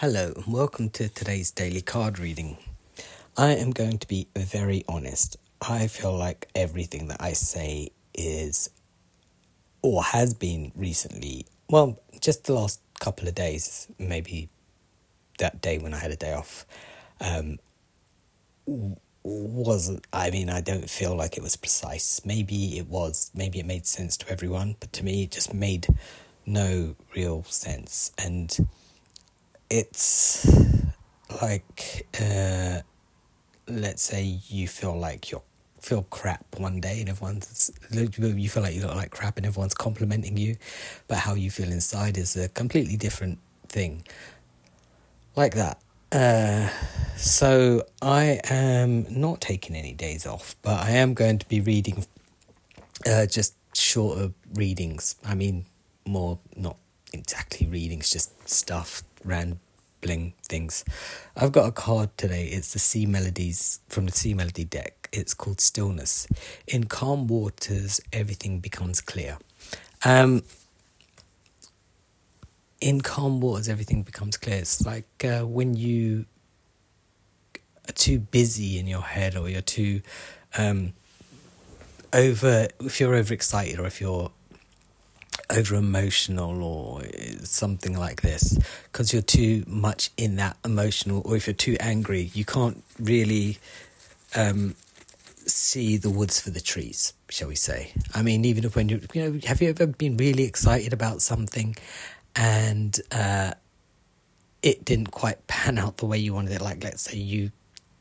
Hello, and welcome to today's daily card reading. I am going to be very honest. I feel like everything that I say is, or has been recently, well, just the last couple of days, maybe that day when I had a day off, um, wasn't, I mean, I don't feel like it was precise. Maybe it was, maybe it made sense to everyone, but to me, it just made no real sense. And it's like uh, let's say you feel like you feel crap one day and everyone's you feel like you look like crap and everyone's complimenting you but how you feel inside is a completely different thing. Like that. Uh, so i am not taking any days off but i am going to be reading uh, just shorter readings. I mean more not exactly readings just stuff rambling things. I've got a card today. It's the Sea Melodies from the Sea Melody deck. It's called Stillness. In calm waters, everything becomes clear. Um, in calm waters, everything becomes clear. It's like uh, when you are too busy in your head or you're too um, over, if you're overexcited or if you're over emotional or something like this because you're too much in that emotional or if you're too angry you can't really um, see the woods for the trees shall we say. I mean even if when you you know have you ever been really excited about something and uh, it didn't quite pan out the way you wanted it? Like let's say you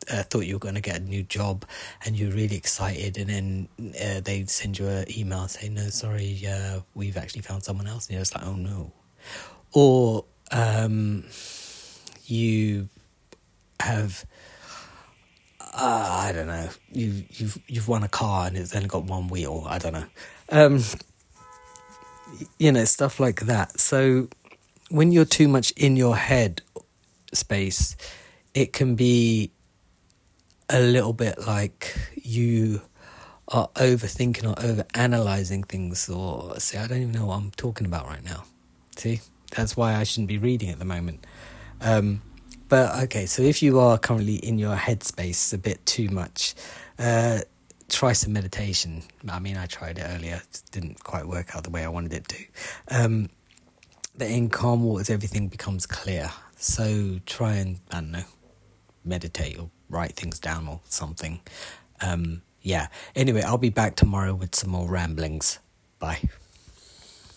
uh, thought you were going to get a new job and you're really excited and then uh, they send you an email saying no sorry uh, we've actually found someone else. And you're just like oh no. Or um, you have uh, I don't know you you've you've won a car and it's only got one wheel I don't know. Um, you know stuff like that. So when you're too much in your head space it can be a little bit like you are overthinking or over analyzing things or see i don't even know what i'm talking about right now. See? That's why i shouldn't be reading at the moment. Um, but okay so if you are currently in your headspace a bit too much uh, try some meditation. I mean i tried it earlier. It didn't quite work out the way i wanted it to. Um, but in calm waters everything becomes clear. So try and i don't know meditate or write things down or something. Um, yeah. Anyway, I'll be back tomorrow with some more ramblings. Bye.